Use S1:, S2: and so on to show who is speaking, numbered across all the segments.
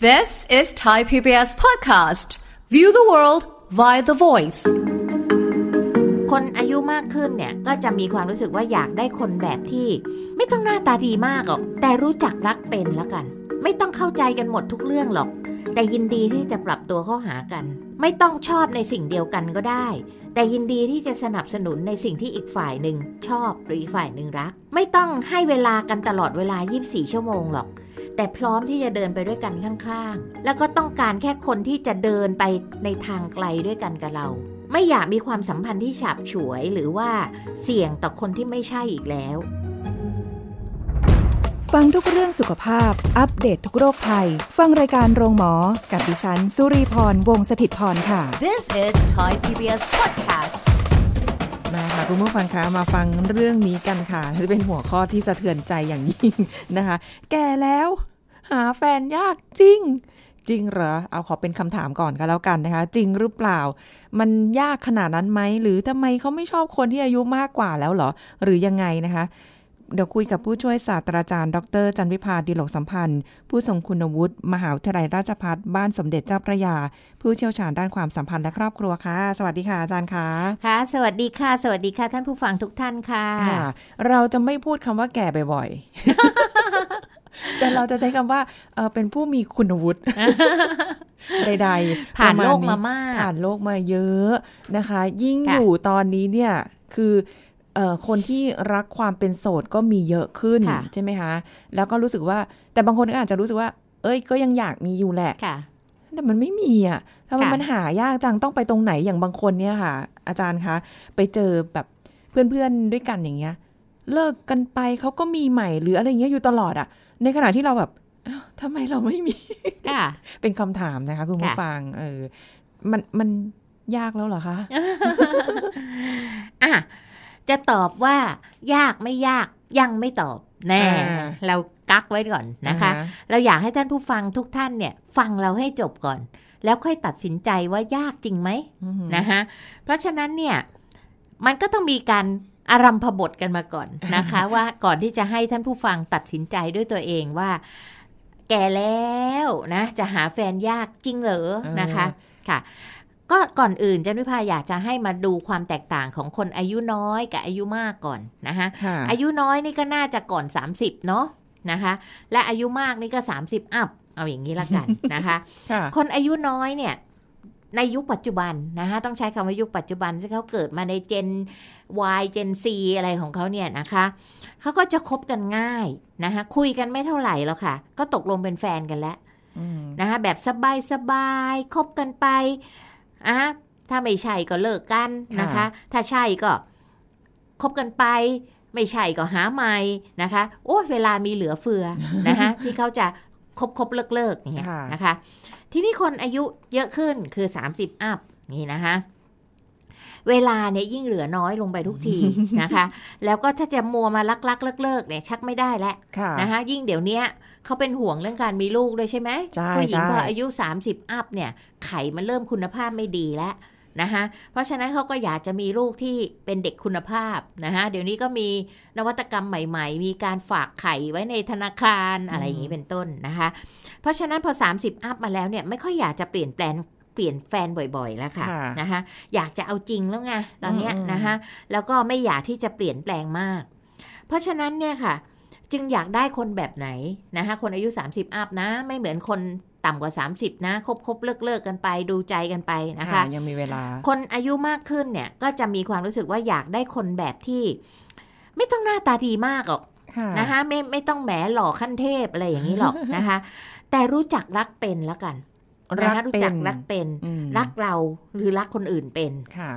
S1: This is Thai PBS podcast. View the world via the voice.
S2: คนอายุมากขึ้นเนี่ย ก็จะมีความรู้สึกว่าอยากได้คนแบบที่ ไม่ต้องหน้าตาดีมากหรอก แต่รู้จักรักเป็นแล้วกัน ไม่ต้องเข้าใจกันหมดทุกเรื่องหรอก แต่ยินดีที่จะปรับตัวเข้าหากัน ไม่ต้องชอบในสิ่งเดียวกันก็ได้ แต่ยินดีที่จะสนับสนุนในสิ่งที่อีกฝ่ายหนึ่งชอบหรืออีกฝ่ายหนึ่งรัก ไม่ต้องให้เวลากันตลอดเวลา 24 ชั่วโมงหรอก แต่พร้อมที่จะเดินไปด้วยกันข้างๆ แล้วก็ต้องการแค่คนที่จะเดินไปในทางไกลด้วยกันกับเรา ไม่อยากมีความสัมพันธ์ที่ฉาบฉวยหรือว่าเสี่ยงต่อคนที่ไม่ใช่อีกแล้ว
S3: ฟังทุกเรื่องสุขภาพ อัปเดตททุกโรคภัย ฟังรายการโรงหมอ กับดิฉัน สุรีพร วงศิตพรค่ะ
S1: This is Thai PBS podcast.
S4: มาค่ะคุณผู้ฟังคะมาฟังเรื่องนี้กันค่ะจะเป็นหัวข้อที่สะเทือนใจอย่างยิ่งนะคะ แก่แล้ว หาแฟนยากจริง จริงเหรอ เอาขอเป็นคำถามก่อนก็แล้วกันนะคะ จริงหรือเปล่า มันยากขนาดนั้นไหม หรือทำไมเขาไม่ชอบคนที่อายุมากกว่าแล้วเหรอ หรือยังไงนะคะเดี๋ยวคุยกับผู้ช่วยศาสตราจารย์ ดร จันวิพาดีหลกสัมพันธ์ ผู้ทรงคุณวุฒิมหาวิทยาลัยราชภัฏบ้านสมเด็จเจ้าพระยา ผู้เชี่ยวชาญด้านความสัมพันธ์และครอบครัวค่ะ สวัสดีค่ะอาจารย์ค่ะ
S2: ค่ะ สวัสดีค่ะ สวัสดีค่ะ ท่านผู้ฟังทุกท่านค่ะ
S4: ค่ะเราจะไม่พูดคำว่าแก่บ่อยๆ แต่เราจะใช้คำว่าเอ่อเป็นผู้มีคุณวุฒิใดๆ
S2: ผ่าน
S4: ประ
S2: โลก
S4: ณ
S2: มามาก
S4: ผ่านโลกมาเยอะนะคะ ยิ่ง
S2: ค่ะ
S4: อยู่ตอนนี้เนี่ยคือเอ่อคนที่รักความเป็นโสดก็มีเยอะขึ้น
S2: ค่ะ
S4: ใช่ไหมคะ แล้วก็รู้สึกว่าแต่บางคนก็อาจจะรู้สึกว่า เอ้ยก็ยังอยากมีอยู่แหละ
S2: ค่ะ
S4: แต่มันไม่มีอะทำไม
S2: ค่ะ
S4: มันหายากจังต้องไปตรงไหนอย่างบางคนเนี่ยค่ะ อาจารย์คะ ไปเจอแบบเพื่อนๆด้วยกันอย่างเงี้ย เลิกกันไปเขาก็มีใหม่หรืออะไรเงี้ยอยู่ตลอดอะ ในขณะที่เราแบบอ้าวทำไมเราไม่มี
S2: ค่ะ
S4: เป็นคำถามนะคะ คุณผู้
S2: ค่ะ
S4: ฟัง เออ มันมันยากแล้วเหรอคะ
S2: อะ จะตอบว่ายากไม่ยากยังไม่ตอบแน่
S4: อ่า
S2: เรากักไว้ก่อนนะคะ
S4: อ่าฮะ
S2: เราอยากให้ท่านผู้ฟังทุกท่านเนี่ย ฟังเราให้จบก่อน แล้วค่อยตัดสินใจว่ายากจริงไหม
S4: อือหือ
S2: นะคะเพราะฉะนั้นเนี่ย มันก็ต้องมีการ อารัมพบทกันมาก่อนนะคะ ว่าก่อนที่จะให้ท่านผู้ฟังตัดสินใจด้วยตัวเองว่า แก่แล้วนะ จะหาแฟนยากจริงเหรอนะคะค่ะก็ก่อนอื่นจันวิพาอยากจะให้มาดูความแตกต่างของคนอายุน้อยกับอายุมากก่อนนะคะ
S4: ค่ะ
S2: อายุน้อยนี่ก็น่าจะก่อน 30 เนาะนะคะ และอายุมากนี่ก็ 30 อัพเอาอย่างนี้ละกันนะคะ
S4: ค่ะ
S2: คนอายุน้อยเนี่ย ในยุคปัจจุบันนะคะต้องใช้คำว่ายุคปัจจุบันที่เขาเกิดมาในเจน Y เจน C อะไรของเขาเนี่ยนะคะเขาก็จะคบกันง่ายนะคะคุยกันไม่เท่าไหร่แล้วค่ะ ก็ตกลงเป็นแฟนกันแล้ว
S4: อืม
S2: นะคะแบบสบายสบายๆคบกันไปอะถ้าไม่ใช่ก็เลิกกันนะคะ ถ้าใช่ก็คบกันไป ไม่ใช่ก็หาใหม่นะคะ โอ้ยเวลามีเหลือเฟือนะคะที่เขาจะคบคบเลิกเลิกๆอย่างเงี้ย
S4: ค่ะ
S2: นะคะ ทีนี้คนอายุเยอะขึ้นคือ 30 อัพนี่นะคะเวลาเนี่ยยิ่งเหลือน้อยลงไปทุกทีนะคะ แล้วก็ถ้าจะมัวมาลักลักเลิกเลิกๆเนี่ยชักไม่ได้แล้ว
S4: ค่ะ
S2: นะคะยิ่งเดี๋ยวเนี้ยเขาเป็นห่วงเรื่องการมีลูกด้วยใช่ไหม
S4: ใช่
S2: ผู้หญิง
S4: ใช่
S2: พออายุ 30 อัพเนี่ยไข่มันเริ่มคุณภาพไม่ดีแล้ว นะคะเพราะฉะนั้นเขาก็อยากจะมีลูกที่เป็นเด็กคุณภาพนะคะเดี๋ยวนี้ก็มีนวัตกรรมใหม่ ๆ มีการฝากไข่ไว้ในธนาคารอะไรอย่างนี้เป็นต้นนะคะ เพราะฉะนั้นพอ 30 อัพมาแล้วเนี่ยไม่ค่อยอยากจะเปลี่ยนแปลงเปลี่ยนแฟนบ่อยๆ แล้วค่ะ
S4: ค่ะ
S2: นะคะอยากจะเอาจริงแล้วไงตอนเนี้ย
S4: อืมๆ
S2: นะคะแล้วก็ไม่อยากที่จะเปลี่ยนแปลงมาก เพราะฉะนั้นเนี่ยค่ะ จึงอยากได้คนแบบไหนนะคะคนอายุ 30 อัพนะ ไม่เหมือนคน ต่ำกว่า 30 นะ คบคบเลิกเลิกกันไปดูใจกันไปนะคะ
S4: ยังมีเวลา
S2: คนอายุมากขึ้นเนี่ยก็จะมีความรู้สึกว่าอยากได้คนแบบที่ ไม่ต้องหน้าตาดีมากหรอก
S4: ค่ะ
S2: นะคะไม่ไม่ต้องแหมหล่อขั้นเทพอะไรอย่างนี้หรอกนะคะ แต่รู้จักรักเป็นแล้วกันนะคะรู้จักรักเป็น
S4: อืม
S2: รักเราหรือรักคนอื่นเป็น
S4: ค่ะ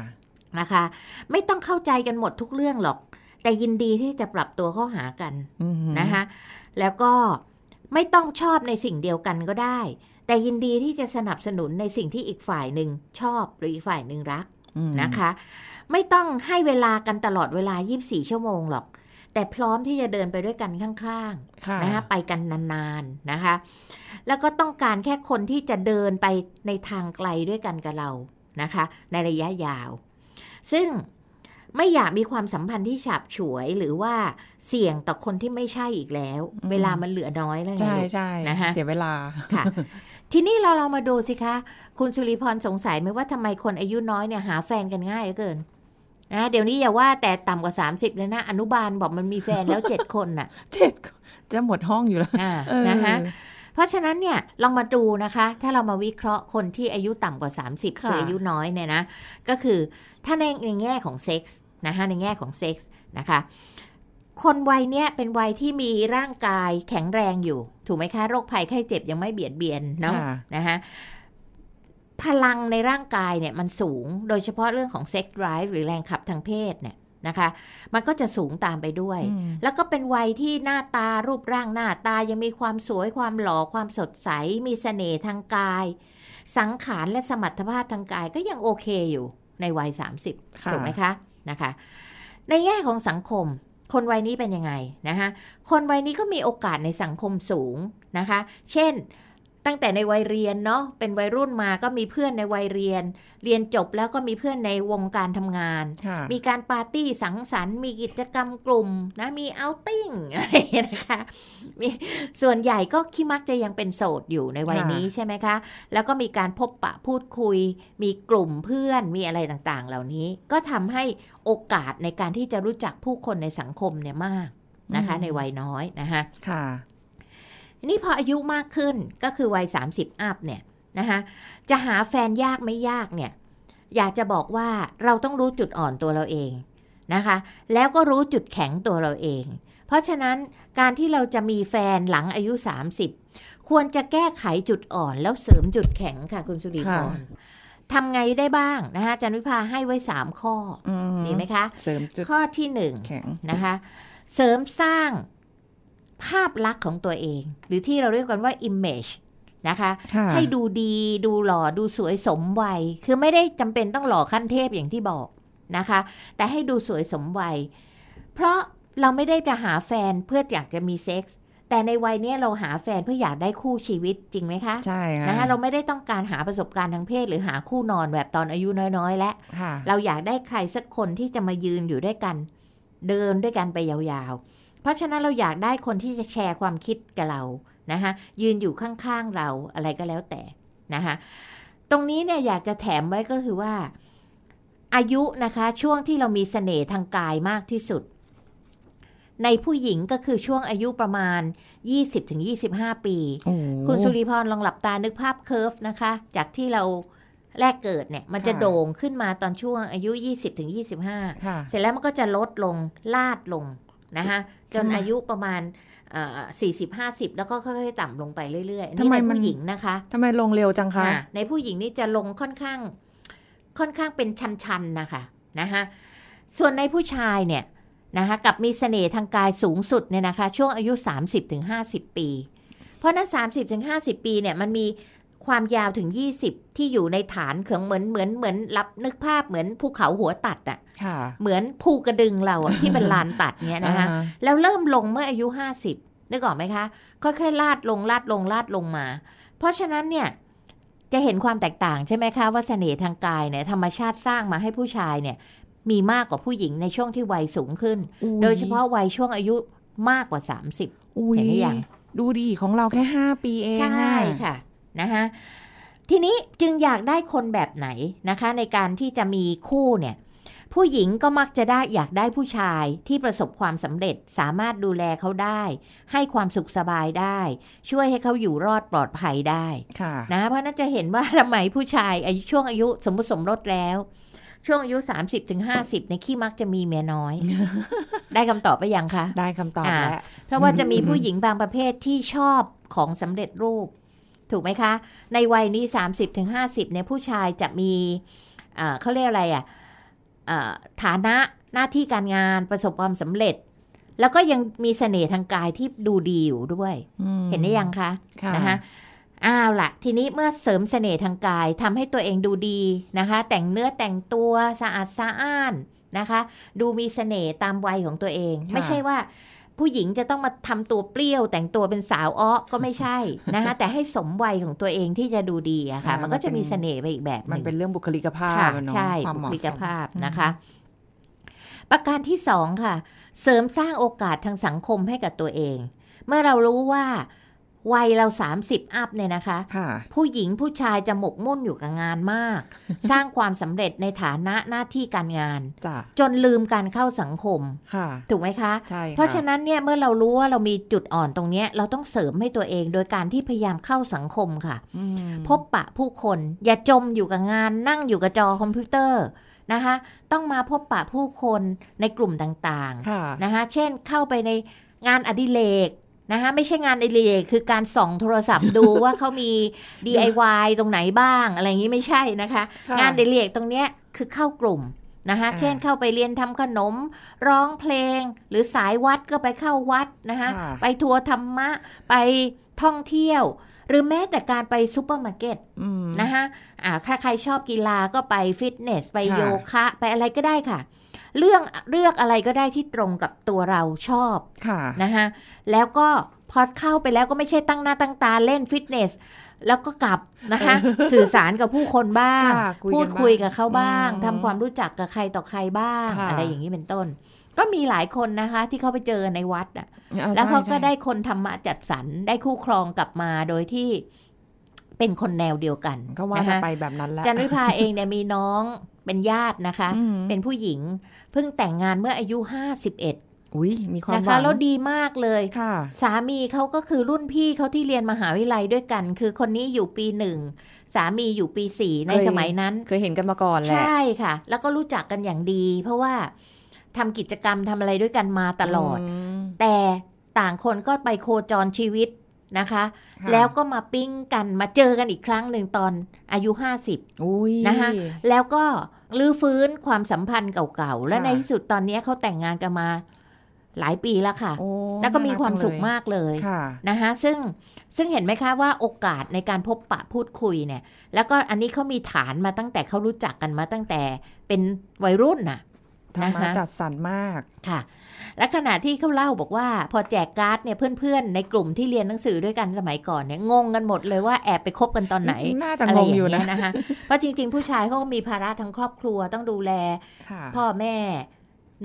S2: นะคะ ไม่ต้องเข้าใจกันหมดทุกเรื่องหรอก แต่ยินดีที่จะปรับตัวเข้าหากัน
S4: อืม
S2: นะคะ แล้วก็ ไม่ต้องชอบในสิ่งเดียวกันก็ได้ แต่ยินดีที่จะสนับสนุนในสิ่งที่อีกฝ่ายหนึ่งชอบหรืออีกฝ่ายหนึ่งรัก
S4: อืม
S2: นะคะ ไม่ต้องให้เวลากันตลอดเวลา 24 ชั่วโมงหรอก แต่พร้อมที่จะเดินไปด้วยกันข้างๆ
S4: ค่ะ
S2: นะคะไปกันนานๆนะคะ แล้วก็ต้องการแค่คนที่จะเดินไปในทางไกลด้วยกันกับเรานะคะ ในระยะยาว ซึ่ง ไม่อยากมีความสัมพันธ์ที่ฉับฉวยหรือว่าเสี่ยงต่อคนที่ไม่ใช่อีกแล้ว
S4: อืม
S2: เวลามันเหลือน้อยแล้วไง
S4: ใช่
S2: ลูก
S4: ใช่
S2: นะคะ
S4: เสียเวลา
S2: ค่ะ ทีนี้เราเรามาดูสิคะ คุณสุริพรสงสัยไหมว่าทำไมคนอายุน้อยเนี่ยหาแฟนกันง่ายเหลือเกินนะเดี๋ยวนี้อย่าว่าแต่ต่ำกว่า 30เลยนะ อนุบาลบอกมันมีแฟนแล้วเจ็ดคนน่ะ
S4: เจ็ดจะหมดห้องอยู่แล้ว
S2: อ่า
S4: เออ
S2: นะคะ เพราะฉะนั้นเนี่ยลองมาดูนะคะ ถ้าเรามาวิเคราะห์คนที่อายุต่ำกว่า 30
S4: ค่ะ
S2: คืออายุน้อยเนี่ยนะ ก็คือถ้าในในแง่ของเซ็กส์นะคะในแง่ของเซ็กส์นะคะคนวัยเนี้ยเป็นวัยที่มีร่างกายแข็งแรงอยู่ ถูกไหมคะโรคภัยไข้เจ็บยังไม่เบียดเบียนเนาะ
S4: ค่ะ
S2: นะคะพลังในร่างกายเนี่ยมันสูง โดยเฉพาะเรื่องของเซ็ก s d ไ i v e หรือแรงขับทางเพศเนี่ย นะคะ มันก็จะสูงตามไปด้วย
S4: อืม
S2: แล้วก็เป็นวัยที่หน้าตารูปร่างหน้าตายังมีความสวยความหล่อความสดใส มีเสน่ห์ทางกาย สังขารและสมรรถภาพทางกายก็ยังโอเคอยู่ในวัย 30
S4: ค่ะ
S2: ถูกไหมคะนะคะ ในแง่ของสังคม คนวัยนี้เป็นยังไงนะคะคนวัยนี้ก็มีโอกาสในสังคมสูงนะคะ เช่น ตั้งแต่ในวัยเรียนเนาะเป็นวัยรุ่นมาก็มีเพื่อนในวัยเรียน เรียนจบแล้วก็มีเพื่อนในวงการทำงาน
S4: ค่ะ
S2: มีการปาร์ตี้สังสรรค์ มีกิจกรรมกลุ่มนะมีเอาท์ติ้งอะไรอย่างเงี้ยนะคะมีส่วนใหญ่ก็คิดมักจะยังเป็นโสดอยู่ในวัย
S4: ค่ะ
S2: นี้ใช่ไหมคะ แล้วก็มีการพบปะพูดคุย มีกลุ่มเพื่อนมีอะไรต่างๆ เหล่านี้ก็ทำให้โอกาสในการที่จะรู้จักผู้คนในสังคมเนี่ยมากนะคะ ในวัยน้อยนะคะ
S4: ค่ะ
S2: นี่พออายุมากขึ้นก็คือวัย 30 อัพเนี่ยนะคะจะหาแฟนยากไม่ยากเนี่ยอยากจะบอกว่าเราต้องรู้จุดอ่อนตัวเราเองนะคะ แล้วก็รู้จุดแข็งตัวเราเอง เพราะฉะนั้นการที่เราจะมีแฟนหลังอายุ 30 ควรจะแก้ไขจุดอ่อนแล้วเสริมจุดแข็งค่ะคุณสุริพ
S4: ค่ะ
S2: รทำไงได้บ้างนะคะอาจันวิภาให้ไว้ 3 ข้อ
S4: อื
S2: อดีไหมคะ
S4: เสริมจุด
S2: ข้อที่หนึ่ง
S4: แข็ง
S2: นะคะ เสริมสร้าง ภาพลักษณ์ของตัวเอง หรือที่เราเรียกกันว่า image นะคะ
S4: ค่ะ
S2: ให้ดูดีดูหล่อดูสวยสมวัย คือไม่ได้จำเป็นต้องหล่อขั้นเทพอย่างที่บอกนะคะ แต่ให้ดูสวยสมวัย เพราะเราไม่ได้ไปหาแฟนเพื่ออยากจะมีเซ็กส์แต่ในวัยเนี้ยเราหาแฟนเพื่ออยากได้คู่ชีวิตจริงไหมคะ
S4: ใช่ค่ะ
S2: นะคะเราไม่ได้ต้องการหาประสบการณ์ทางเพศ หรือหาคู่นอนแบบตอนอายุน้อยๆ และ
S4: ค่ะ
S2: เราอยากได้ใครสักคนที่จะมายืนอยู่ด้วยกัน เดินด้วยกันไปยาวๆ เพราะฉะนั้นเราอยากได้คนที่จะแชร์ความคิดกับเรานะคะยืนอยู่ข้างๆเราอะไรก็แล้วแต่นะคะตรงนี้เนี่ยอยากจะแถมไว้ก็คือว่า อายุนะคะช่วงที่เรามีเสน่ห์ทางกายมากที่สุด ในผู้หญิงก็คือช่วงอายุประมาณ 20-25 ปี
S4: โอ้
S2: คุณสุริพรลองหลับตานึกภาพเคอร์ฟนะคะ จากที่เราแรกเกิดเนี่ยมันจะโด่งขึ้นมาตอนช่วงอายุ 20-25ถึง25
S4: ค่ะ
S2: เสร็จแล้วมันก็จะลดลงลาดลง นะคะจน
S4: ทำไม
S2: อายุประมาณสี่สิบห้าสิบแล้วก็ค่อยๆ ต่ำลงไปเรื่อยๆ
S4: ทำ
S2: นี่
S4: ไม
S2: ใน
S4: มัน
S2: ผู้หญิงนะคะ
S4: ทำไมลงเร็วจังคะ
S2: อะในผู้หญิงนี่จะลงค่อนข้างค่อนข้างเป็นชันๆนะคะนะคะส่วนในผู้ชายเนี่ยนะคะกับมีเสน่ห์ทางกายสูงสุดเนี่ยนะคะ ช่วงอายุ 30-50 ปี เพราะฉะนั้น 30-50 ปีเนี่ยมันมี ความยาวถึง 20 ที่อยู่ในฐานเขืองเหมือนเหมือนเหมือนรับนึกภาพเหมือนภูเขาหัวตัดอะ
S4: ค่ะ
S2: เหมือนภูกระดึงเราอะที่เป็นลานตัดเนี่ยนะคะ
S4: อ่าฮ
S2: แล้วเริ่มลงเมื่ออายุ 50นึกออกไหมคะค่อยๆลาดลงลาดลงลาดลงมา เพราะฉะนั้นเนี่ยจะเห็นความแตกต่างใช่ไหมคะว่าเสน่ห์ทางกายเนี่ยธรรมชาติสร้างมาให้ผู้ชายเนี่ย มีมากกว่าผู้หญิงในช่วงที่วัยสูงขึ้น
S4: อุ๊
S2: โดยเฉพาะวัยช่วงอายุมากกว่า 30
S4: อุ๊ย
S2: เห็นหรือยัง
S4: ดูดีของเราแค่ห้าปีเอง
S2: ใช่
S4: อะ
S2: ค่ะ นะคะทีนี้จึงอยากได้คนแบบไหนนะคะ ในการที่จะมีคู่เนี่ยผู้หญิงก็มักจะได้อยากได้ผู้ชายที่ประสบความสำเร็จสามารถดูแลเขาได้ ให้ความสุขสบายได้ ช่วยให้เขาอยู่รอดปลอดภัยได้
S4: ค่ะ
S2: นะเพราะน่าจะเห็นว่าทำไมผู้ชายอายุช่วงอายุสมมติสมรสแล้ว ช่วงอายุ 30-50ถึง50ในยขี้มักจะมีเมียน้อย ได้คำตอบไปยังคะ
S4: ได้คำตอบ
S2: อ่า
S4: แล้ว
S2: เพราะว่าจะมีผู้หญิงบางประเภทที่ชอบของสำเร็จรูป ถูกไหมคะ ในวัยนี้ 30-50ถึง50เนี่ยผู้ชายจะมีอ่าเขาเรียกอะไรอะอ่าฐานะหน้าที่การงานประสบความสำเร็จ แล้วก็ยังมีเสน่ห์ทางกายที่ดูดีอยู่ด้วย
S4: อืม
S2: เห็นได้ยังคะ
S4: ค่ะ
S2: นะคะอ้าวละทีนี้เมื่อเสริมเสน่ห์ทางกายทำให้ตัวเองดูดีนะคะ แต่งเนื้อแต่งตัวสะอาดสะอ้านนะคะ ดูมีเสน่ห์ตามวัยของตัวเอง
S4: ค่ะ
S2: ไม่ใช่ว่า ผู้หญิงจะต้องมาทำตัวเปรี้ยว แต่งตัวเป็นสาวอ้อก็ไม่ใช่นะคะแต่ให้สมวัยของตัวเองที่จะดูดีอะค่ะ มันก็จะมีเสน่ห์ไปอีกแบบห
S4: มัน
S2: นึ่ง
S4: เป็นเรื่องบุคลิกภาพ
S2: ค่ะ
S4: อะเนาะ
S2: ใช่
S4: ความ
S2: บุ
S4: เหมาะ
S2: คลิก
S4: สม
S2: ภาพนะคะ ประการที่สองค่ะ เสริมสร้างโอกาสทางสังคมให้กับตัวเอง เมื่อเรารู้ว่า วัยเรา 30 อัพเนี่ยนะคะ
S4: ค่ะ
S2: ผู้หญิงผู้ชายจะหมกมุ่นอยู่กับงานมาก สร้างความสำเร็จในฐานะหน้าที่การงาน
S4: จ้ะ
S2: จนลืมการเข้าสังคม
S4: ค่ะ
S2: ถูกไหมคะ
S4: ใช่ค่
S2: เพราะฉะนั้นเนี่ยเมื่อเรารู้ว่าเรามีจุดอ่อนตรงเนี้ยเราต้องเสริมให้ตัวเองโดยการที่พยายามเข้าสังคมค่ะ
S4: อืม
S2: พบปะผู้คนอย่าจมอยู่กับงาน นั่งอยู่กับจอคอมพิวเตอร์นะคะต้องมาพบปะผู้คนในกลุ่มต่าง
S4: ค่ะ
S2: ๆนะคะเช่นเข้าไปในงานอดิเรก นะคะไม่ใช่งานอดิเรกคือการส่องโทรศัพท์ดูว่าเขามี DIY ตรงไหนบ้าง อะไรอย่างนี้ไม่ใช่นะคะ
S4: ค่ะ
S2: งานอดิเรกตรงเนี้ยคือเข้ากลุ่มนะคะ
S4: อ่า
S2: เช่นเข้าไปเรียนทำขนม ร้องเพลง หรือสายวัดก็ไปเข้าวัดนะคะ
S4: ค่ะ
S2: ไปทัวร์ธรรมะ ไปท่องเที่ยว หรือแม้แต่การไปซูเปอร์มาร์เก็ต
S4: อืม
S2: นะคะอ่าถ้าใครชอบกีฬาก็ไปฟิตเนส ไป
S4: ค่ะ
S2: โยคะ ไปอะไรก็ได้ค่ะ เรื่องเลือกอะไรก็ได้ที่ตรงกับตัวเราชอบ
S4: ค่ะ
S2: นะคะแล้วก็พอเข้าไปแล้วก็ไม่ใช่ตั้งหน้าตั้งตาเล่นฟิตเนสแล้วก็กลับนะคะสื่อสารกับผู้คนบ้าง
S4: ค่ะคุยกัน
S2: พูดคุยกับเขาบ้าง
S4: อืม
S2: ทำความรู้จักกับใครต่อใครบ้าง
S4: ค่ะ
S2: อะไรอย่างนี้เป็นต้น ก็มีหลายคนนะคะ ที่เขาไปเจอในวัดอะ
S4: ออ
S2: แล้วเขา
S4: ใช่
S2: ก็
S4: ใช่
S2: ได้คนธรรมะจัดสรรได้คู่ครองกลับมาโดยที่เป็นคนแนวเดียวกัน
S4: ก็ว่า
S2: นะ
S4: จะ
S2: คะ
S4: ไปแบบนั้นแล้ว
S2: จันวิภาเองเนี่ยมีน้อง เป็นญาตินะคะ
S4: อืม
S2: เป็นผู้หญิง เพิ่งแต่งงานเมื่ออายุ51
S4: อุ้ยมีความ
S2: นะ
S4: ห
S2: คะ
S4: วัง
S2: แล้วดีมากเลย
S4: ค่ะ
S2: สามีเขาก็คือรุ่นพี่เขาที่เรียนมหาวิทยาลัยด้วยกัน คือคนนี้อยู่ปีหนึ่งสามีอยู่ปีสี่ใน
S4: เคย
S2: สมัยนั้น
S4: เคยเห็นกันมาก่อนแหละ
S2: ใช่ค่ะ แล้วก็รู้จักกันอย่างดี เพราะว่าทำกิจกรรมทำอะไรด้วยกันมาตลอด
S4: ม
S2: แต่ต่างคนก็ไปโคจรชีวิต นะคะ
S4: ค่ะ
S2: แล้วก็มาปิ้งกันมาเจอกันอีกครั้งหนึ่งตอนอายุ 50
S4: อุ้ย
S2: นะคะแล้วก็ลื้อฟื้นความสัมพันธ์เก่าๆ และ
S4: ค่ะ
S2: ในที่สุดตอนนี้เขาแต่งงานกันมาหลายปีแล้วค่ะ
S4: โอ้
S2: แล้วก็มี
S4: น่รั
S2: ความสุข
S4: จังเลย
S2: มากเลย
S4: ค่ะ
S2: นะคะซึ่งซึ่งเห็นไหมคะว่าโอกาสในการพบปะพูดคุยเนี่ย แล้วก็อันนี้เขามีฐานมาตั้งแต่เขารู้จักกันมาตั้งแต่เป็นวัยรุ่นน่ะ
S4: ธรร
S2: นะ
S4: มะ
S2: คะ
S4: จัดสรรมาก
S2: ค่ะ และขณะที่เขาเล่าบอกว่า พอแจกการ์ดเนี่ยเพื่อนๆ ในกลุ่มที่เรียนหนังสือด้วยกันสมัยก่อนเนี่ยงงกันหมดเลยว่าแอบไปคบกันตอนไหน
S4: น่าจะ
S2: อะไร
S4: งง
S2: อ
S4: อยู่
S2: ย่าง
S4: นะ
S2: เงี้ยนะคะเพราะจริง ๆ ผู้ชายเขาก็มีภาระทั้งครอบครัวต้องดูแล
S4: ค่ะ
S2: พ่อแม่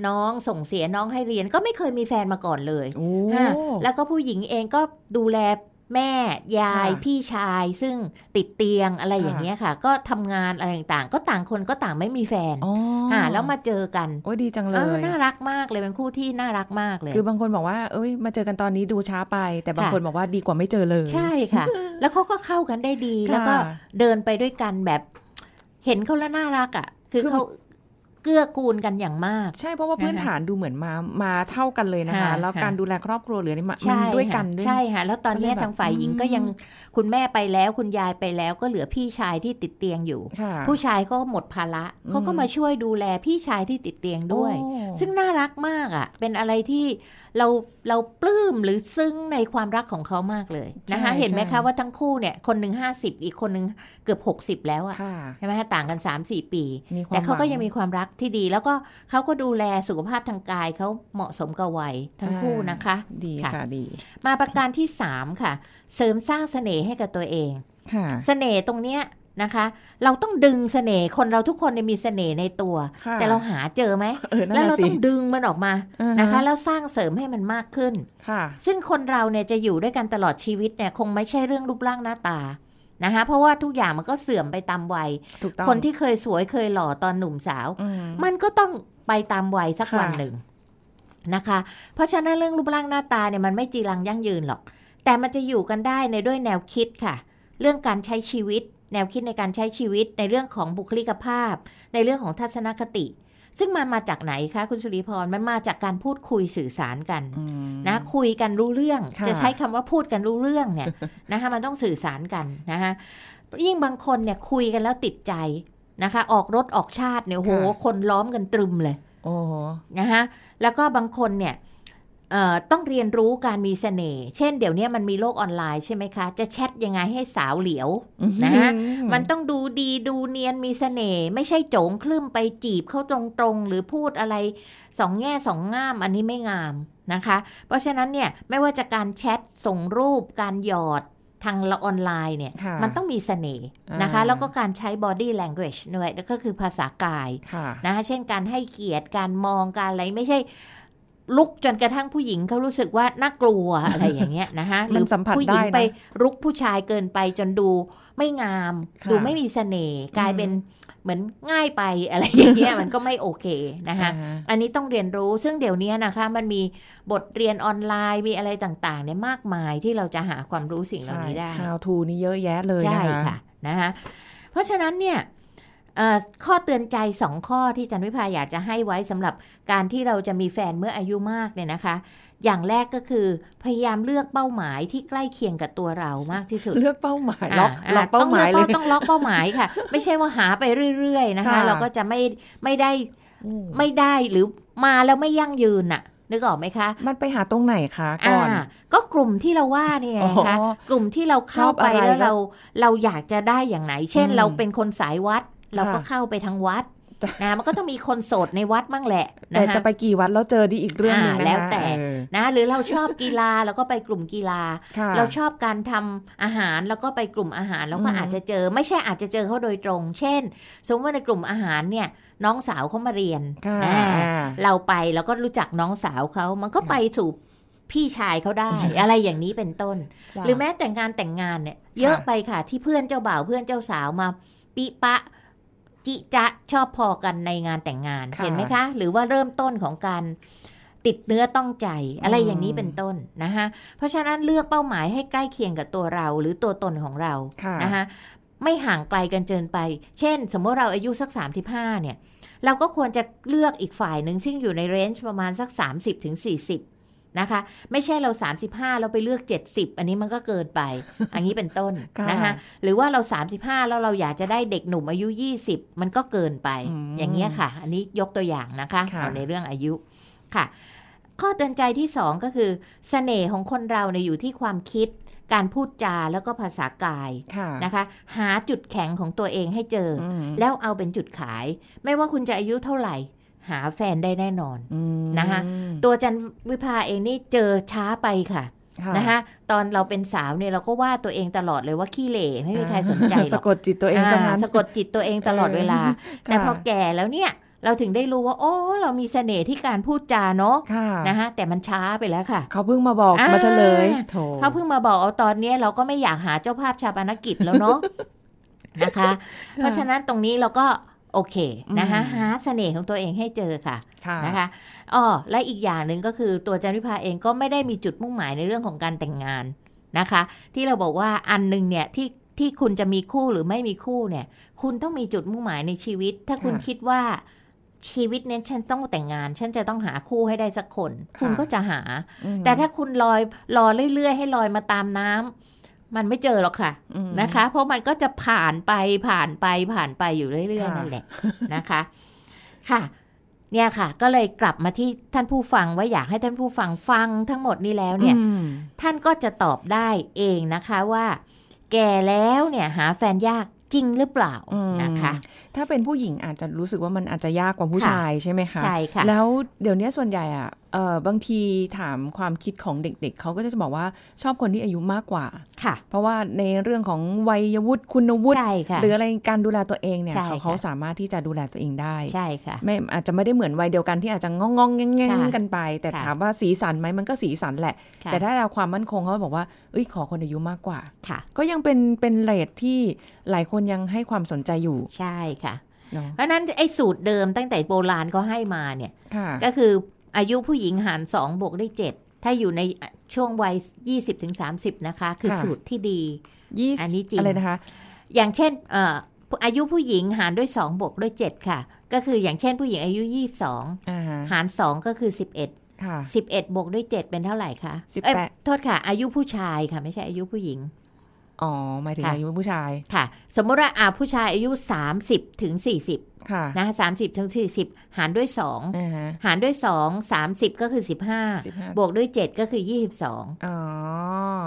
S2: น้องส่งเสียน้องให้เรียนก็ไม่เคยมีแฟนมาก่อนเลย
S4: โอ้
S2: ฮะแล้วก็ผู้หญิงเองก็ดูแล แม่ยาย
S4: ค่ะ
S2: พี่ชายซึ่งติดเตียงอะไร
S4: ค่ะ
S2: อย่างเงี้ยค่ะ ก็ทำงานอะไรต่างๆ ก็ต่างคนก็ต่างไม่มีแฟน
S4: อ๋อ
S2: อ่าแล้วมาเจอกัน
S4: โอ้ยดีจังเล
S2: เออยน่ารักมากเลยเป็นคู่ที่น่ารักมากเลย
S4: คือบางคนบอกว่าเอ้ยมาเจอกันตอนนี้ดูช้าไป แต่บาง
S2: ค่ะ
S4: คนบอกว่าดีกว่าไม่เจอเลย
S2: ใช่ค่ะ แล้วเขาก็เข้ากันได้ดี
S4: ค่ะ
S2: แล้วก็เดินไปด้วยกันแบบ เห็นเขาแล้วน่ารักอะคือ
S4: คือ
S2: เขา เกื้อกูลกันอย่างมาก
S4: ใช่เพราะว่าพื้น
S2: นะคะ
S4: ฐานดูเหมือนมามาเท่ากันเลยนะคะ
S2: ค่ะ
S4: แล้ว
S2: ค่ะ
S4: การดูแลครอบครัวหรืออะไรมัน
S2: ใช่
S4: มันด้วย
S2: ค่ะ
S4: กันด้วย
S2: ใช่ค่ะแล้วตอนเนี้ย
S4: ก็เลยแบบ
S2: ทางฝ่ายหญิงก็
S4: อืม
S2: ยังคุณแม่ไปแล้วคุณยายไปแล้วก็เหลือพี่ชายที่ติดเตียงอยู่
S4: ค่ะ
S2: ผู้ชายก็หมดภาระ
S4: อืม
S2: เขาก็มาช่วยดูแลพี่ชายที่ติดเตียงด้วย
S4: โอ้
S2: ซึ่งน่ารักมากอะเป็นอะไรที่ เราเราปลื้มหรือซึ้งในความรักของเขามากเลยนะคะ
S4: ใช่
S2: เห็นไหม
S4: ใช่
S2: คะว่าทั้งคู่เนี่ยคนหนึ่งห้าสิบอีกคนหนึ่งเกือบหกสิบแล้วอะ
S4: ค่ะ
S2: ใช่ไหมคะต่างกัน3 4ปี
S4: มีความ
S2: แต่เขาก็
S4: หวั
S2: ยังมีความรักที่ดี แล้วก็เขาก็ดูแลสุขภาพทางกายเขาเหมาะสมกับวัยทั้งคู่นะคะ
S4: ดี
S2: ค่ะ
S4: ค่ะดี
S2: มาประการที่3ค่ะ เสริมสร้างเสน่ห์ให้กับตัวเอง
S4: ค่ะ
S2: เสน่ห์ตรงเนี้ย นะคะ เราต้องดึงเสน่ห์คนเราทุกคนเนี่ยมีเสน่ห์ในตัว
S4: ค่ะ
S2: แต่เราหาเจอไหม
S4: เออนั่น
S2: แล้ว
S4: น่ะ
S2: เรา
S4: สิ
S2: ต้องดึงมันออกมา
S4: อ่าฮ
S2: นะคะ แล้วสร้างเสริมให้มันมากขึ้น
S4: ค่ะ
S2: ซึ่งคนเราเนี่ยจะอยู่ด้วยกันตลอดชีวิตเนี่ยคงไม่ใช่เรื่องรูปร่างหน้าตานะคะเพราะว่าทุกอย่างมันก็เสื่อมไปตามวัย
S4: ถูกต้อง
S2: คนที่เคยสวยเคยหล่อตอนหนุ่มสาว
S4: อืม
S2: มันก็ต้องไปตามวัยสัก
S4: ค่ะ
S2: วันหนึ่งนะคะ เพราะฉะนั้นเรื่องรูปร่างหน้าตาเนี่ยมันไม่จีรังยั่งยืนหรอก แต่มันจะอยู่กันได้ในด้วยแนวคิดค่ะ เรื่องการใช้ชีวิต แนวคิดในการใช้ชีวิตในเรื่องของบุคลิกภาพ ในเรื่องของทัศนคติ ซึ่งมันมาจากไหนคะคุณสุริพรมันมาจากการพูดคุยสื่อสารกัน
S4: อืม
S2: นะคุยกันรู้เรื่อง
S4: ค่ะ
S2: จะใช้คำว่าพูดกันรู้เรื่องเนี่ยนะคะมันต้องสื่อสารกันนะคะยิ่งบางคนเนี่ยคุยกันแล้วติดใจนะคะ ออกรถออกชาติเนี่ยโหคนล้อมกันตรึมเลย
S4: โอ้โห
S2: นะคะแล้วก็บางคนเนี่ยเอ่อ ต้องเรียนรู้การมีเสน่ห์ เช่นเดี๋ยวนี้มันมีโลกออนไลน์ใช่ไหมคะ จะแชทยังไงให้สาวเหลียวนะฮะ มันต้องดูดีดูเนียนมีเสน่ห์ ไม่ใช่โจงคลื่มไปจีบเขาตรงๆ หรือพูดอะไรสองแง่สองง่ามอันนี้ไม่งามนะคะ เพราะฉะนั้นเนี่ยไม่ว่าจะการแชทส่งรูปการหยอดทางออนไลน์เนี่ย
S4: ค่ะ
S2: มันต้องมีเสน่ห์นะคะ
S4: อ่า
S2: แล้วก็การใช้ body language ด้วยแล้วก็คือภาษากาย
S4: ค่ะ
S2: นะคะเช่นการให้เกียรติการมองการอะไรไม่ใช่ ลุกจนกระทั่งผู้หญิงเขารู้สึกว่าน่ากลัวอะไรอย่างเงี้ยนะคะห
S4: มันสัมผัส
S2: ผู้หญิง
S4: ได้นะ
S2: ไปรุกผู้ชายเกินไปจนดูไม่งาม
S4: ค่ะ
S2: ดูไม่มีเสน่ห์กลายเป็นเหมือนง่ายไปอะไรอย่างเงี้ยมันก็ไม่โอเคนะคะ
S4: อ่าฮะ
S2: อันนี้ต้องเรียนรู้ซึ่งเดี๋ยวนี้นะคะ มันมีบทเรียนออนไลน์มีอะไรต่างๆเนี่ยมากมายที่เราจะหาความรู้สิ่งเหล่านี้ได้
S4: ใช่ how to นี่เยอะแยะเลย
S2: ใช่
S4: นะคะ
S2: ค่ะนะคะเพราะฉะนั้นเนี่ยเอ่อ ข้อเตือนใจสองข้อที่จันวิภาอยากจะให้ไว้สำหรับการที่เราจะมีแฟนเมื่ออายุมากเนี่ยนะคะ อย่างแรกก็คือพยายามเลือกเป้าหมายที่ใกล้เคียงกับตัวเรามากที่สุด
S4: เลือกเป้าหมายล็อก
S2: อ่า
S4: ล็อกเป้าหมายเลย
S2: ต้องล็อกเป้าหมายค่ะ ไม่ใช่ว่าหาไปเรื่อย ๆ นะคะ
S4: ค่ะ
S2: เราก็จะไม่ไม่ได้
S4: อืม
S2: ไม่ได้หรือมาแล้วไม่ยั่งยืนน่ะนึกออกไหมคะ
S4: มันไปหาตรงไหนคะก่อนา
S2: ก็กลุ่มที่เราว่าเนี่ยนะคะ
S4: อ๋อ
S2: กลุ่มที่เราเข้า
S4: ชอบ
S2: ไป
S4: อะไร
S2: แล้ว
S4: ก็
S2: เราเราอยากจะได้อย่างไหน เช่น
S4: อืม
S2: เราเป็นคนสายวัด เราก็
S4: ค่ะ
S2: เข้าไปทางวัดนะมันก็ต้องมีคนโสดในวัดบ้างแหละ
S4: แต่
S2: นะคะ
S4: จะไปกี่วัดแล้วเจอดีอีกเรื่องหนึง
S2: อ่า
S4: นะคะ
S2: แล้วแต่
S4: เออ
S2: นะ หรือเราชอบกีฬาเราก็ไปกลุ่มกีฬา
S4: ค่ะ
S2: เราชอบการทำอาหารแล้วก็ไปกลุ่มอาหารแล้วก็
S4: อืม
S2: อาจจะเจอ ไม่ใช่อาจจะเจอเขาโดยตรง เช่น สมมติว่าในกลุ่มอาหารเนี่ยน้องสาวเขามาเรียน
S4: ค่ะ
S2: อ่า
S4: อ่า
S2: เราไปแล้วก็รู้จักน้องสาวเขามันก็ไปสู่พี่ชายเขาได้อะไรอย่างนี้เป็นต้น
S4: จ้ะ
S2: หรือแม้แต่งงานแต่งงานเนี่ย เยอะไปค่ะที่เพื่อนเจ้าบ่าวเพื่อนเจ้าสาวมาปิปะ จิจะชอบพอกันในงานแต่งงาน
S4: ค่ะ
S2: เห็นไหมคะ หรือว่าเริ่มต้นของการติดเนื้อต้องใจอะไร
S4: อืม
S2: อย่างนี้เป็นต้นนะคะเพราะฉะนั้นเลือกเป้าหมายให้ใกล้เคียงกับตัวเราหรือตัวตนของเรา
S4: ค่ะ
S2: นะคะไม่ห่างไกลกันเกินไป เช่น สมมติเราอายุสัก 35 เนี่ย เราก็ควรจะเลือกอีกฝ่ายหนึ่งซึ่งอยู่ในเรนจ์ประมาณสัก 30ถึง40 นะคะ ไม่ใช่เรา 35 เราไปเลือก 70 อันนี้มันก็เกินไป อันนี้เป็นต้น
S4: ค่ะ
S2: นะคะหรือว่าเรา 35 แล้วเราอยากจะได้เด็กหนุ่มอายุ 20 มันก็เกินไป
S4: อืม
S2: อย่างเงี้ยค่ะ อันนี้ยกตัวอย่างนะคะ
S4: ค่ะ
S2: เอาในเรื่องอายุค่ะ ข้อเตือนใจที่สองก็คือเสน่ห์ของคนเราเนี่ยอยู่ที่ความคิดการพูดจาแล้วก็ภาษากาย
S4: ค่ะ
S2: นะคะ หาจุดแข็งของตัวเองให้เจออ
S4: อืม
S2: แล้วเอาเป็นจุดขาย ไม่ว่าคุณจะอายุเท่าไหร่ หาแฟนได้แน่นอน
S4: อืม
S2: นะคะตัวจันวิภาเองนี่เจอช้าไปค่ะ
S4: ค่ะ
S2: นะคะตอนเราเป็นสาวเนี่ยเราก็ว่าตัวเองตลอดเลยว่าขี้เหร่ไม่มีใครสนใจหร
S4: สะ
S2: อก
S4: กดจิตตัวเองซะ
S2: อ่า
S4: งั้น
S2: สะกดจิตตัวเองตลอดเวลา แต่พอแก่แล้วเนี่ยเราถึงได้รู้ว่า โอ้ เรามีเสน่ห์ที่การพูดจาเนาะ
S4: ค่ะ
S2: นะคะแต่มันช้าไปแล้วค่ะ
S4: เขาเพิ่งมาบอก
S2: อ่าม
S4: มาเฉลยโถ
S2: เขาเพิ่งมาบอกเอาตอนเนี้ยเราก็ไม่อยากหาเจ้าภาพชาปนกิจแล้วเนาะนะคะ เพราะฉะนั้นตรงนี้เราก็ โอเคนะคะ
S4: อืม
S2: หาเสน่ห์ของตัวเองให้เจอค่ะ
S4: ค่ะ
S2: นะคะอ๋อและอีกอย่างหนึ่งก็คือตัวจันวิภาเองก็ไม่ได้มีจุดมุ่งหมายในเรื่องของการแต่งงานนะคะ ที่เราบอกว่าอันหนึ่งเนี่ยที่ที่คุณจะมีคู่หรือไม่มีคู่เนี่ย คุณต้องมีจุดมุ่งหมายในชีวิต ถ้าคุณ
S4: ค่ะ
S2: คิดว่าชีวิตเนี้ฉันต้องแต่งงาน ฉันจะต้องหาคู่ให้ได้สักคน คุณก็จะหา
S4: อืม
S2: แต่ถ้าคุณลอยรอเรื่อยๆ ให้ลอยมาตามน้ำ มันไม่เจอหรอกค่ะ
S4: อืม
S2: นะคะ เพราะมันก็จะผ่านไปผ่านไปผ่านไปอยู่เรื่อย
S4: ค่ะ
S2: ๆนั่นแหละนะคะ ค่ะ เนี่ยค่ะ ก็เลยกลับมาที่ท่านผู้ฟังว่าอยากให้ท่านผู้ฟังฟังทั้งหมดนี้แล้วเนี่ย
S4: อืม
S2: ท่านก็จะตอบได้เองนะคะว่า แก่แล้วเนี่ยหาแฟนยากจริงหรือเปล่า
S4: อืม
S2: นะคะ
S4: ถ้าเป็นผู้หญิงอาจจะรู้สึกว่ามันอาจจะยากกว่าผู้
S2: ค่ะ
S4: ชายใช่ไหมคะ
S2: ใช่ค่ะ
S4: แล้วเดี๋ยวนี้ส่วนใหญ่อะเออบางทีถามความคิดของเด็กๆเขาก็จะบอกว่าชอบคนที่อายุมากกว่า
S2: ค่ะ
S4: เพราะว่าในเรื่องของวัยวุฒิคุณวุฒิ
S2: ใช่ค่ะ
S4: หรืออะไรการดูแลตัวเองเนี่ย
S2: ใช่
S4: เขา
S2: ค่ะ
S4: เขาสามารถที่จะดูแลตัวเองได้
S2: ใช่ค่ะ
S4: ไม่อาจจะไม่ได้เหมือนวัยเดียวกันที่อาจจะงองงองๆแงงแงง
S2: ค่ะ
S4: กันไป แต่
S2: ค่ะ
S4: ถามว่าสีสันไหมมันก็สีสันแหละ
S2: ค่ะ
S4: แต่ถ้าเอาความมั่นคงเขาบอกว่าเอ้ยขอคนอายุมากกว่า
S2: ค่ะ
S4: ก็ยังเป็นเป็นเลทที่หลายคนยังให้ความสนใจอยู่
S2: ใช่ค่ะ
S4: เนาะ
S2: เพราะฉะนั้นไอ้สูตรเดิมตั้งแต่โบราณเขาให้มาเนี่ย
S4: ค่ะ
S2: ก็คืออายุผู้หญิงหารสองบวกด้วยเจ็ดถ้าอยู่ในช่วงวัย20-30ถึง30นะคะ คือ
S4: ค่ะ
S2: สูตรที่ดี
S4: ยี่
S2: อันนี้จริง
S4: อะไรนะคะ
S2: อย่างเช่นเอ่ออายุผู้หญิงหารด้วย2บวกด้วย7ค่ะ ก็คืออย่างเช่นผู้หญิงอายุ22
S4: อ่าฮะ
S2: หาร2ก็คือ11
S4: ค่ะ
S2: 11บวกด้วย7เป็นเท่าไหร่คะ
S4: 18
S2: เอ้ยโทษค่ะ อายุผู้ชายค่ะ ไม่ใช่อายุผู้หญิง
S4: อ๋อหมายถึง
S2: ค่ะ
S4: อายุผู้ชาย
S2: ค่ะ สมมติว่าอ่าผู้ชายอายุ 30ถึง40
S4: ค่ะ
S2: นะ30ถึง40หารด้วย2
S4: อ่าฮะ
S2: หารด้วย2 30ก็คือ15
S4: สิบห้า
S2: บวกด้วย7ก็คือ22
S4: อ๋อ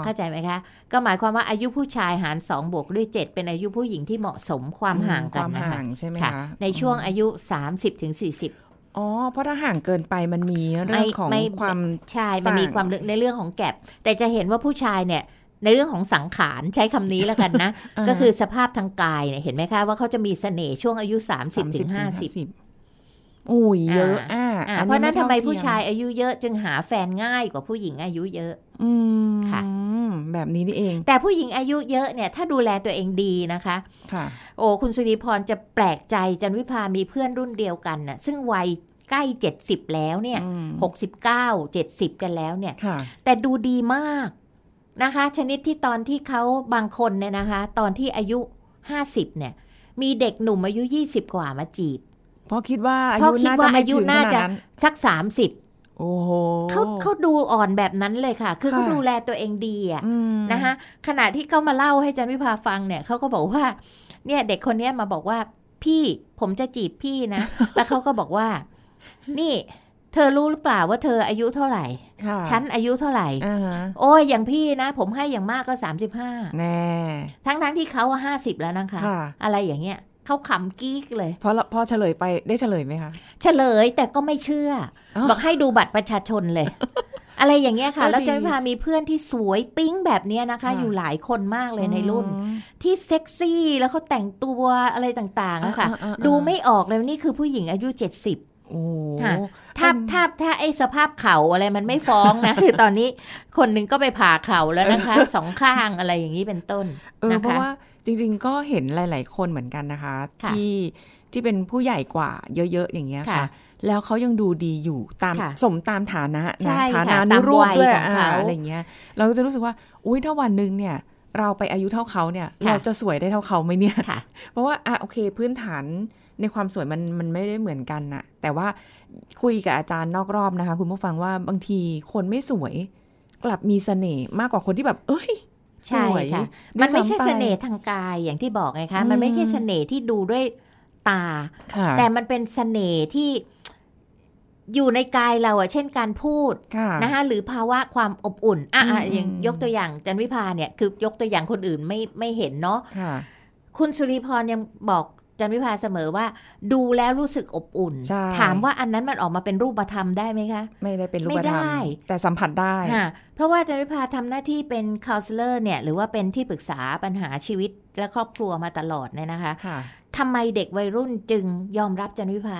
S2: เข้าใจไหมคะ ก็หมายความว่าอายุผู้ชายหาร2บวกด้วย7เป็นอายุผู้หญิงที่เหมาะสมความห่างกัน
S4: ความ
S2: นะ
S4: ห่า
S2: คะ
S4: งใช่ไหม
S2: ค่ะ
S4: คะ
S2: ในช่วงอายุ30ถึง40
S4: อ๋อ เพราะถ้าห่างเกินไปมันมีเรื่องของ
S2: ไม่
S4: ความ
S2: ใช่มันมี
S4: ต่าง
S2: ความลึกในเรื่องของแก็บแต่จะเห็นว่าผู้ชายเนี่ย ในเรื่องของสังขารใช้คำนี้แล้วกันนะ
S4: อ่า
S2: ก็คือสภาพทางกายเนี่ยเห็นไหมคะว่าเขาจะมีเสน่ห์ช่วงอายุ 30ถึง50
S4: 50โอ้ยเยอะอะ
S2: อ่า
S4: อั
S2: เพราะฉะนั้นทำไม
S4: เท่
S2: ผู้
S4: เที
S2: ชายอายุเยอะจึงหาแฟนง่ายกว่าผู้หญิงอายุเยอะ
S4: อืม
S2: ค่ะ
S4: แบบนี้นี่เอง
S2: แต่ผู้หญิงอายุเยอะเนี่ย ถ้าดูแลตัวเองดีนะคะ
S4: ค่ะ
S2: โอ้คุณสุริพรจะแปลกใจจันวิพามีเพื่อนรุ่นเดียวกันน่ะ ซึ่งวัยใกล้70แล้วเนี่ย
S4: อืม
S2: 69 70กันแล้วเนี่ย
S4: ค่ะ
S2: แต่ดูดีมาก นะคะ ชนิดที่ตอนที่เขาบางคนเนี่ยนะคะ ตอนที่อายุ 50 เนี่ย มีเด็กหนุ่มอายุ 20 กว่ามาจีบ
S4: เพราะคิดว่าอา
S2: เพ
S4: ยุ
S2: ราะคิด
S4: น่า
S2: ว่า
S4: จะไม่
S2: อายุ
S4: ถึงข
S2: น่า
S4: นาด
S2: จะ
S4: นั้น
S2: สัก 30
S4: โอ้โห
S2: เขาเขาดูอ่อนแบบนั้นเลยค่ะ คือเขา
S4: ค่ะ
S2: ดูแลตัวเองดีอะ
S4: อืม
S2: นะคะขณะที่เขามาเล่าให้จันวิภาฟังเนี่ยเขาก็บอกว่า เนี่ยเด็กคนเนี้ยมาบอกว่าพี่ผมจะจีบพี่นะ แล้วเขาก็บอกว่า นี่ เธอรู้หรือเปล่าว่าเธออายุเท่าไหร่
S4: ค่ะ
S2: ฉันอายุเท่าไหร่
S4: อ่าฮะ
S2: โอ้ยอย่างพี่นะ ผมให้อย่างมากก็สามสิบห้า
S4: แน่
S2: ทั้งทั้งๆที่เขาห้าสิบแล้วนะคะ
S4: ค่ะ
S2: อะไรอย่างเงี้ยเขาขำกิ๊กเลย
S4: เพราะพอเฉลยไปได้เฉลยไหมคะ
S2: เฉลยแต่ก็ไม่เชื่ออ
S4: อ
S2: บอกให้ดูบัตรประชาชนเลย อะไรอย่างเงี้ยค่ะ
S4: ก็ดี
S2: แล้วจันวิภามีเพื่อนที่สวยปิ๊งแบบเนี้ยนะคะ
S4: ค่ะ
S2: อยู่หลายคนมากเลยในรุ่น
S4: อืม
S2: ที่เซ็กซี่แล้วเขาแต่งตัวอะไรต่างๆอะค่ะ
S4: อ่าอ่าอ่า
S2: ดูไม่ออกเลยว่านี่คือผู้หญิงอายุ 70
S4: โอ้โห
S2: ค่ะ ถ้า
S4: เป็น
S2: ถ้าถ้าไอ้สภาพเข่าอะไรมันไม่ฟ้องนะคือตอนนี้คนหนึ่งก็ไปผ่าเข่าแล้วนะคะสองข้างอะไรอย่างนี้เป็นต้น
S4: เออ
S2: นะ
S4: เพราะ
S2: คะ
S4: ว่าจริง ๆ ก็เห็นหลาย ๆ คนเหมือนกันนะคะ
S2: ค่ะ
S4: ที่ที่เป็นผู้ใหญ่กว่าเยอะ ๆ อย่างเงี้ย
S2: ค่ะ
S4: ค่ะแล้วเขายังดูดีอยู่ตาม
S2: ค่ะ
S4: สมตามฐานะ
S2: ใช่
S4: นะ
S2: ค่ะ
S4: ฐานา
S2: ตา
S4: นุ
S2: ม
S4: รูป
S2: วัย
S4: ด้วย
S2: ของเขา
S4: อ่าอะไรเงี้ย เราก็จะรู้สึกว่าอุ้ยถ้าวันหนึ่งเนี่ย เราไปอายุเท่าเขาเนี่ย
S2: ค่ะ
S4: เราจะสวยได้เท่าเขาไหมเนี่ย
S2: ค่ะ
S4: เพราะว่าอะโอเคพื้นฐานในความสวยมันมันไม่ได้เหมือนกันน่ะแต่ว่าคุยกับอาจารย์นอกรอบนะคะ คุณผู้ฟังว่าบางทีคนไม่สวยกลับมีเสน่ห์มากกว่าคนที่แบบ เอ้ยส
S2: ใช่
S4: วย
S2: ค่ะ
S4: ด้วย
S2: มันไม่ใช่
S4: ซ้ำป
S2: เสน่ห์ทางกายอย่างที่บอกไงคะ
S4: อืม
S2: มันไม่ใช่เสน่ห์ที่ดูด้วยตา
S4: ค่ะ
S2: แต่มันเป็นเสน่ห์ที่ อยู่ในกายเราอะเช่นการพูด
S4: ค่ะ
S2: นะคะหรือภาวะความอบอุ่นอะอะ
S4: อืม
S2: อย่าง
S4: อืม
S2: ยกตัวอย่างจันวิพาเนี่ยคือยกตัวอย่างคนอื่นไม่ไม่เห็นเนาะ
S4: ค่ะ
S2: คุณสุริพรยังบอกจันวิพาเสมอว่า ดูแล้วรู้สึกอบอุ่น
S4: ใช่
S2: ถามว่าอันนั้นมันออกมาเป็นรูปธรรมได้ไหมคะ
S4: ไม่ได้เป็นรูป
S2: ไม่
S4: ธรร
S2: ได้
S4: มแต่สัมผัสได้
S2: ค่ะเพราะว่าจันวิพาทำหน้าที่เป็นค o u ลเลอร์เนี่ยหรือว่าเป็นที่ปรึกษาปัญหาชีวิตและครอบครัวมาตลอดเนี่ยนะคะ
S4: ค่ะ
S2: ทำไมเด็กวัยรุ่นจึงยอมรับจันวิพา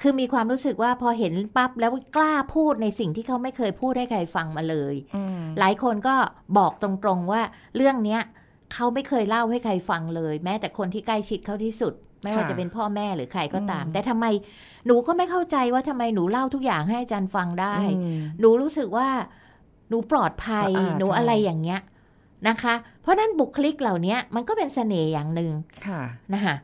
S2: คือมีความรู้สึกว่าพอเห็นปั๊บแล้วกล้าพูดในสิ่งที่เขาไม่เคยพูดให้ใครฟังมาเลย
S4: อืม
S2: หลายคนก็บอกตรงๆว่าเรื่องเนี้ยเขาไม่เคยเล่าให้ใครฟังเลย แม้แต่คนที่ใกล้ชิดเขาที่สุด ไม่ว่าจะเป็นพ่อแม่หรือใครก็ตาม แต่ทำไมหนูก็ไม่เข้าใจว่าทำไมหนูเล่าทุกอย่างให้อาจารย์ฟังได้
S4: อืม
S2: หนูรู้สึกว่าหนูปลอดภัย
S4: อ่า
S2: หนู
S4: ใช่
S2: อะไรอย่างเงี้ยนะคะ เพราะนั้นบุคลิกเหล่านี้มันก็เป็นเสน่ห์อย่างหนึ่ง
S4: ค่ะ
S2: นะคะ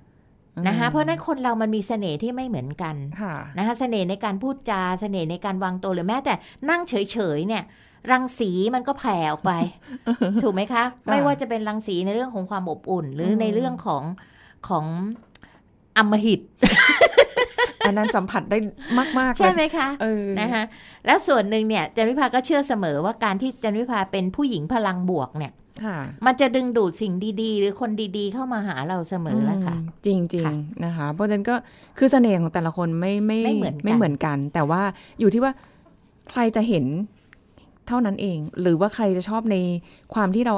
S2: นะคะเพราะฉะนั้นคนเรามันมีเสน่ห์ที่ไม่เหมือนกัน
S4: ค่ะ
S2: นะคะเสน่ห์ในการพูดจาเสน่ห์ในการวางตัวหรือแม้แต่นั่งเฉยๆเนี่ยรังสีมันก็แผ่ออกไป ถูกไหมคะ ไม่ว่าจะเป็นรังสีในเรื่องของความอบอุ่น หรือในเรื่องของของอำมหิต
S4: อันนั้นสัมผัสได้มากๆเล
S2: ใช่
S4: ย
S2: ไหมคะ
S4: เออ
S2: นะคะแล้วส่วนหนึ่งเนี่ยจันวิภาก็เชื่อเสมอว่าการที่จันวิภาเป็นผู้หญิงพลังบวกเนี่ย
S4: ค่ะ
S2: มันจะดึงดูดสิ่งดีๆ หรือคนดีๆ เข้ามาหาเราเสมอแล้วค่ะ
S4: มจริงจริง
S2: ค่ะ
S4: ๆนะคะ เพราะฉะนั้นก็คือเสน่ห์ของแต่ละคนไม่ไม่
S2: ไม่เหมือนกัน
S4: ไม่เหมือนกัน แต่ว่าอยู่ที่ว่าใครจะเห็นเท่านั้นเอง หรือว่าใครจะชอบในความที่เรา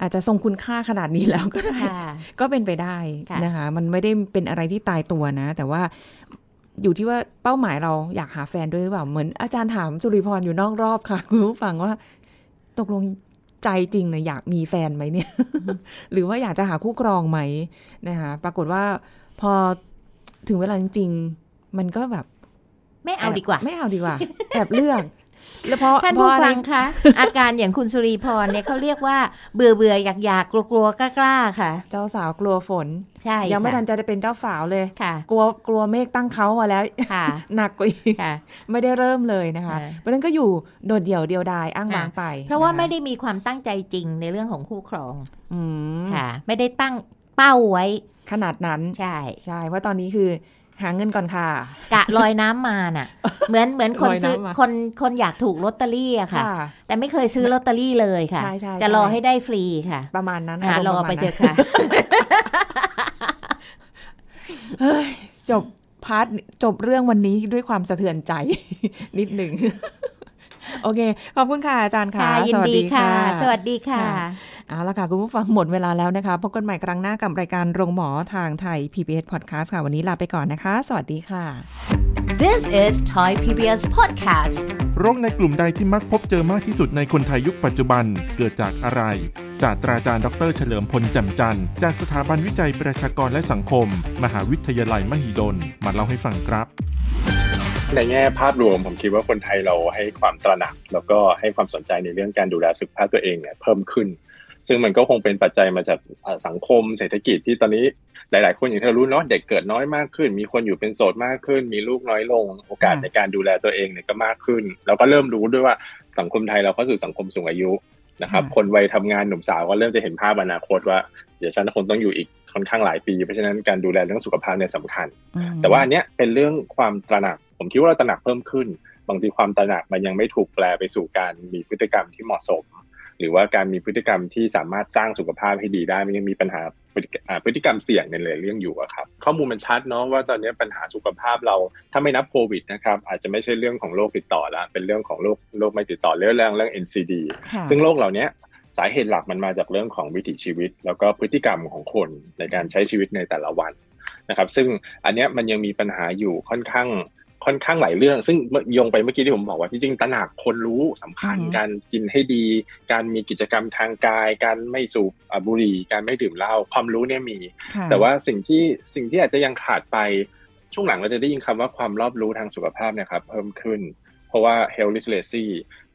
S4: อาจจะทรงคุณค่าขนาดนี้แล้วก็ได้
S2: ค่ะ
S4: ก็เป็นไปได้
S2: ค่ะ
S4: นะคะ มันไม่ได้เป็นอะไรที่ตายตัวนะ แต่ว่า อยู่ที่ว่าเป้าหมายเราอยากหาแฟนด้วยหรือเปล่าเหมือนอาจารย์ถามสุริพรอยู่นอกรอบค่ะคุณผู้ฟังว่า ตกลงใจจริงนะอยากมีแฟนไหมเนี่ย หรือว่าอยากจะหาคู่ครองไหมนะคะปรากฏว่าพอถึงเวลาจริง ๆ มันก็แบบ
S2: ไม่เอาดีกว่า
S4: ไม่เอาดีกว่าแอบเลือก แล้วเพราะ
S2: ท่าน
S4: เพ
S2: ผู้
S4: ราะอะไร
S2: ฟังคะอาการอย่างคุณสุรีพรเนี่ยเขาเรียกว่าเบื่อเบื่ออยากอยากกลัวกลัวกล้ากล้าๆค่ะ
S4: เจ้าสาวกลัวฝน
S2: ใช่
S4: ยังไม่
S2: ค่ะ
S4: ทันจะได้เป็นเจ้าสาวเลย
S2: ค่ะ
S4: กลัวกลัวเมฆตั้งเขามาแล้ว
S2: ค่ะ
S4: หนักกว่าอีก
S2: ค่ะ
S4: ไม่ได้เริ่มเลยนะคะ
S2: เออ
S4: เพราะฉะนั้นก็อยู่โดดเดี่ยวเดียวดายอ้างว้างไป
S2: เพราะว่า
S4: ค
S2: ไม่ได้มีความตั้งใจจริงในเรื่องของคู่ครอง
S4: อืม
S2: ค่ะ ไม่ได้ตั้งเป้าไว้
S4: ขนาดนั้น
S2: ใช่
S4: ใช่ว่าตอนนี้คือ หาเงินก่อนค่ะ
S2: กะลอยน้ำมาน่ะ เหมือนเหมือนคน
S4: ลอยน้ำ
S2: ซื้อ
S4: มา
S2: คนคนอยากถูกลอตเตอรี่อะค่ะ แต่ไม่เคยซื้อลอตเตอรี่เลยค่ะ
S4: ใช่ใช่
S2: จะรอ
S4: ใช่
S2: ให้ได้ฟรีค่ะ
S4: ประมาณนั้น
S2: อะา
S4: ร
S2: ร
S4: ม
S2: อ
S4: ณ์
S2: ไป
S4: ระมาณ
S2: เถ
S4: นั้น
S2: อะค่ะ
S4: เฮ้ยจบ part จบเรื่องวันนี้ด้วยความสะเทือนใจ นิดหนึ่ง โอเค ขอบคุณค่ะอาจารย์ค่ะ
S2: ค่ะยิน
S4: สวัส
S2: ดีค่ะ สวัสดีค่ะ
S4: เอาละค่ะคุณผู้ฟังหมดเวลาแล้วนะคะพบกันใหม่ครั้งหน้ากับรายการโรงหมอทางไทย PBS Podcast ค่ะ วันนี้ลาไปก่อนนะคะ สวัสดีค่ะ
S1: This is Thai PBS Podcast
S5: โรคในกลุ่มใดที่มักพบเจอมากที่สุดในคนไทยยุคปัจจุบันเกิดจากอะไร ศาสตราจารย์ดรเฉลิมพลแจ่มจันทร์จากสถาบันวิจัยประชากรและสังคม มหาวิทยาลัยมหิดลมาเล่าให้ฟังครับ
S6: ในแง่ภาพรวมผมคิดว่าคนไทยเราให้ความตระหนัก แล้วก็ให้ความสนใจในเรื่องการดูแลสุขภาพตัวเองเนี่ยเพิ่มขึ้น ซึ่งมันก็คงเป็นปัจจัยมาจากอ่าสังคมเศรษฐกิจที่ตอนนี้หลาย ๆ คนอย่างที่เรารู้เนาะเด็กเกิดน้อยมากขึ้น มีคนอยู่เป็นโสดมากขึ้น มีลูกน้อยลง โอกาส
S4: ค่ะ
S6: ในการดูแลตัวเองเนี่ยก็มากขึ้น เราก็เริ่มรู้ด้วยว่าสังคมไทยเราเข้าสู่สังคมสูงอายุนะครับคนวัยทำงานหนุ่มสาวก็เริ่มจะเห็นภาพอนาคตว่าเดี๋ยวฉันคงต้องอยู่อีกค่อนข้างหลายปี เพราะฉะนั้นการดูแลเรื่องสุขภาพเนี่ยสำคัญ
S4: อืม
S6: แต่ว่าอันเนี้ยเป็นเรื่องความตระหนัก ผมคิดว่าเราตระหนักเพิ่มขึ้น บางทีความตระหนักมันยังไม่ถูกแปลไปสู่การมีพฤติกรรมที่เหมาะสม หรือว่าการมีพฤติกรรมที่สามารถสร้างสุขภาพให้ดีได้มันยังมีปัญหาพฤติกรรมอ่าพฤติกรรมเสี่ยงในหลายเรื่องอยู่อะครับ ข้อมูลมันชัดเนาะว่าตอนนี้ปัญหาสุขภาพเราถ้าไม่นับโควิดนะครับอาจจะไม่ใช่เรื่องของโรคติดต่อละเป็นเรื่องของโรคโรคไม่ติดต่อเรื่องเรื่องเรื่อง NCD
S4: ค่ะ
S6: ซึ่งโรคเหล่านี้สาเหตุหลักมันมาจากเรื่องของวิถีชีวิต แล้วก็พฤติกรรมของคนในการใช้ชีวิตในแต่ละวันนะครับ ซึ่งอันเนี้ยมันยังมีปัญหาอยู่ค่อนข้าง ค่อนข้างหลายเรื่อง ซึ่งเมื่อโยงไปเมื่อกี้ที่ผมบอกว่าจริงๆตระหนักคนรู้สำคัญ
S4: อือฮึ
S6: การกินให้ดี การมีกิจกรรมทางกาย การไม่สูบอะบุหรี่ การไม่ดื่มเหล้าความรู้เนี่ยมี
S4: ค่ะ
S6: แต่ว่าสิ่งที่สิ่งที่อาจจะยังขาดไปช่วงหลังเราจะได้ยินคำว่าความรอบรู้ทางสุขภาพเนะครับเพิ่มขึ้น เพราะว่า health literacy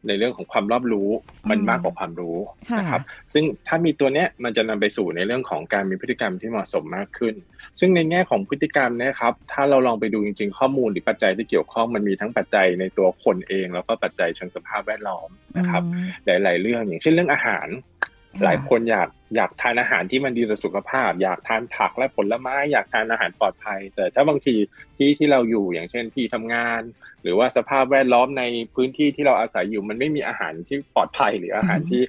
S6: ในเรื่องของความรอบรู้มัน
S4: อืม
S6: มากกว่าความรู้
S4: ค่ะ
S6: นะครับ ซึ่งถ้ามีตัวเนี้ยมันจะนำไปสู่ในเรื่องของการมีพฤติกรรมที่เหมาะสมมากขึ้น ซึ่งในแง่ของพฤติกรรมเนะครับถ้าเราลองไปดูจริง ๆ ข้อมูลหรือปัจจัยที่เกี่ยวข้องมันมีทั้งปัจจัยในตัวคนเอง แล้วก็ปัจจัยเชิงสภาพแวดล้อมนะครับ
S4: อืม
S6: หลาย ๆ เรื่องอย่างเช่นเรื่องอาหาร
S4: ค่ะ
S6: หลายคนอยากอยากทานอาหารที่มันดีต่อสุขภาพ อยากทานผักและผลไม้อยากทานอาหารปลอดภัย แต่ถ้าบางทีที่ที่เราอยู่อย่างเช่นที่ทำงาน หรือว่าสภาพแวดล้อมในพื้นที่ที่เราอาศัยอยู่มันไม่มีอาหารที่ปลอดภัยหรืออาหาร
S4: อือฮึ
S6: ที่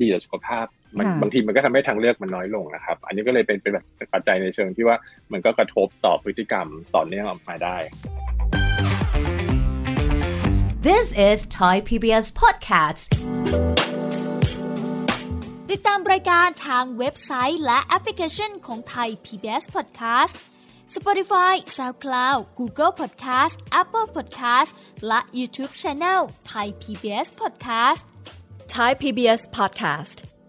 S6: ดีต่อสุขภาพ มัน
S4: ค่ะ
S6: บางทีมันก็ทำให้ทางเลือกมันน้อยลงนะครับ อันนี้ก็เลยเป็นเป็นแบบเป็นปัจจัยในเชิงที่ว่ามันก็กระทบต่อพฤติกรรมต่อเนื่องออกมาได้
S1: This is Thai PBS Podcast
S7: ติดตามรายการทางเว็บไซต์และแอปพลิเคชันของไทย PBS Podcast Spotify SoundCloud Google Podcast Apple Podcast และ YouTube Channel Thai PBS Podcast
S8: Thai PBS podcast.